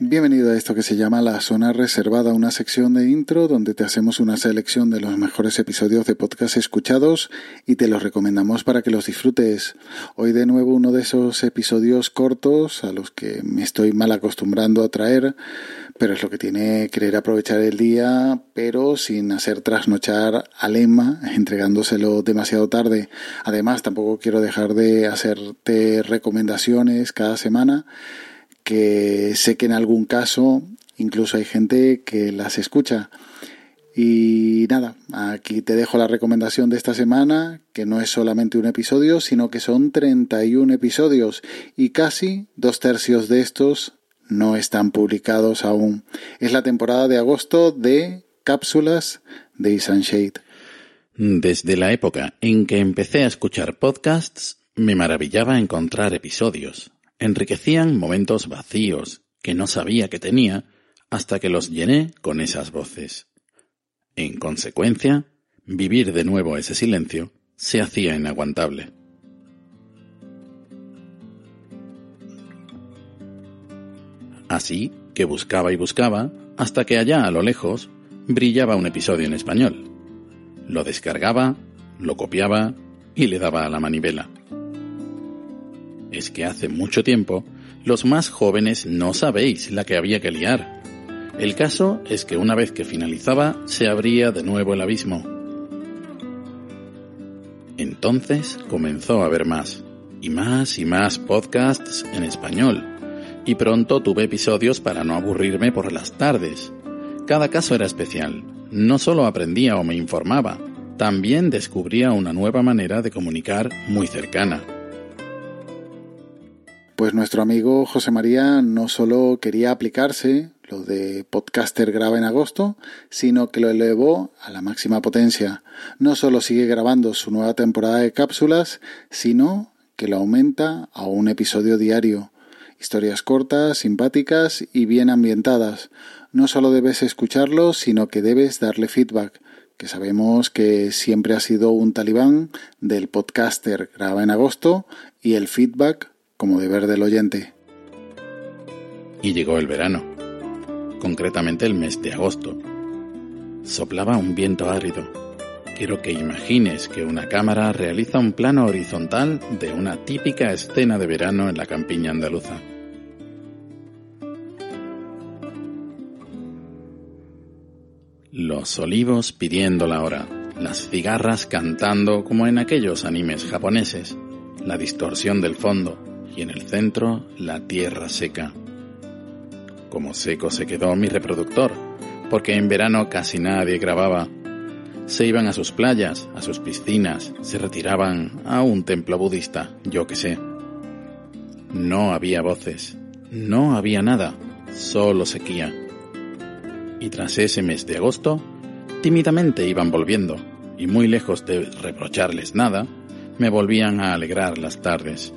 Bienvenido a esto que se llama La Zona Reservada, una sección de intro donde te hacemos una selección de los mejores episodios de podcast escuchados y te los recomendamos para que los disfrutes. Hoy de nuevo uno de esos episodios cortos a los que me estoy mal acostumbrando a traer, pero es lo que tiene querer aprovechar el día, pero sin hacer trasnochar al Emma, entregándoselo demasiado tarde. Además, tampoco quiero dejar de hacerte recomendaciones cada semana que sé que en algún caso incluso hay gente que las escucha. Y nada, aquí te dejo la recomendación de esta semana, que no es solamente un episodio, sino que son 31 episodios y casi dos tercios de estos no están publicados aún. Es la temporada de agosto de cápsulas de Shade. Desde la época en que empecé a escuchar podcasts, me maravillaba encontrar episodios, enriquecían momentos vacíos que no sabía que tenía hasta que los llené con esas voces. En consecuencia, vivir de nuevo ese silencio se hacía inaguantable. Así que buscaba y buscaba hasta que allá a lo lejos brillaba un episodio en español. Lo descargaba, lo copiaba y le daba a la manivela es que hace mucho tiempo los más jóvenes no sabéis la que había que liar. El caso es que una vez que finalizaba se abría de nuevo el abismo. Entonces comenzó a haber más, y más y más podcasts en español, y pronto tuve episodios para no aburrirme por las tardes. Cada caso era especial, no solo aprendía o me informaba, también descubría una nueva manera de comunicar muy cercana. Pues nuestro amigo José María no solo quería aplicarse lo de podcaster graba en agosto, sino que lo elevó a la máxima potencia. No solo sigue grabando su nueva temporada de cápsulas, sino que lo aumenta a un episodio diario. Historias cortas, simpáticas y bien ambientadas. No solo debes escucharlo, sino que debes darle feedback, que sabemos que siempre ha sido un talibán del podcaster graba en agosto y el feedback como deber del oyente. Y llegó el verano, concretamente el mes de agosto. Soplaba un viento árido. Quiero que imagines que una cámara realiza un plano horizontal de una típica escena de verano en la campiña andaluza. Los olivos pidiendo la hora, las cigarras cantando como en aquellos animes japoneses, la distorsión del fondo, y en el centro la tierra seca. Como seco se quedó mi reproductor, porque en verano casi nadie grababa. Se iban a sus playas, a sus piscinas, se retiraban a un templo budista, yo que sé. No había voces, no había nada, solo sequía. Y tras ese mes de agosto, tímidamente iban volviendo, y muy lejos de reprocharles nada, me volvían a alegrar las tardes.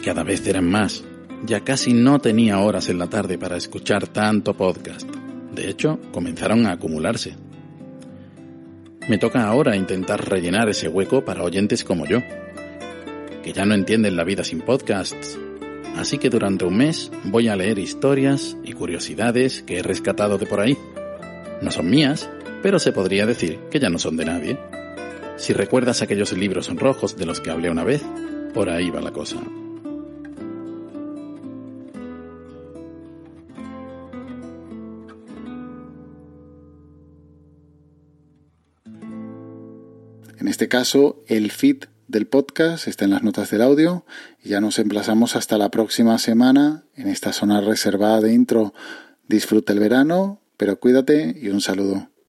Cada vez eran más. Ya casi no tenía horas en la tarde para escuchar tanto podcast. De hecho, comenzaron a acumularse. Me toca ahora intentar rellenar ese hueco para oyentes como yo, que ya no entienden la vida sin podcasts. Así que durante un mes voy a leer historias y curiosidades que he rescatado de por ahí. No son mías, pero se podría decir que ya no son de nadie. Si recuerdas aquellos libros rojos de los que hablé una vez, por ahí va la cosa. En este caso, el feed del podcast está en las notas del audio y ya nos emplazamos hasta la próxima semana en esta zona reservada de intro. Disfruta el verano, pero cuídate y un saludo.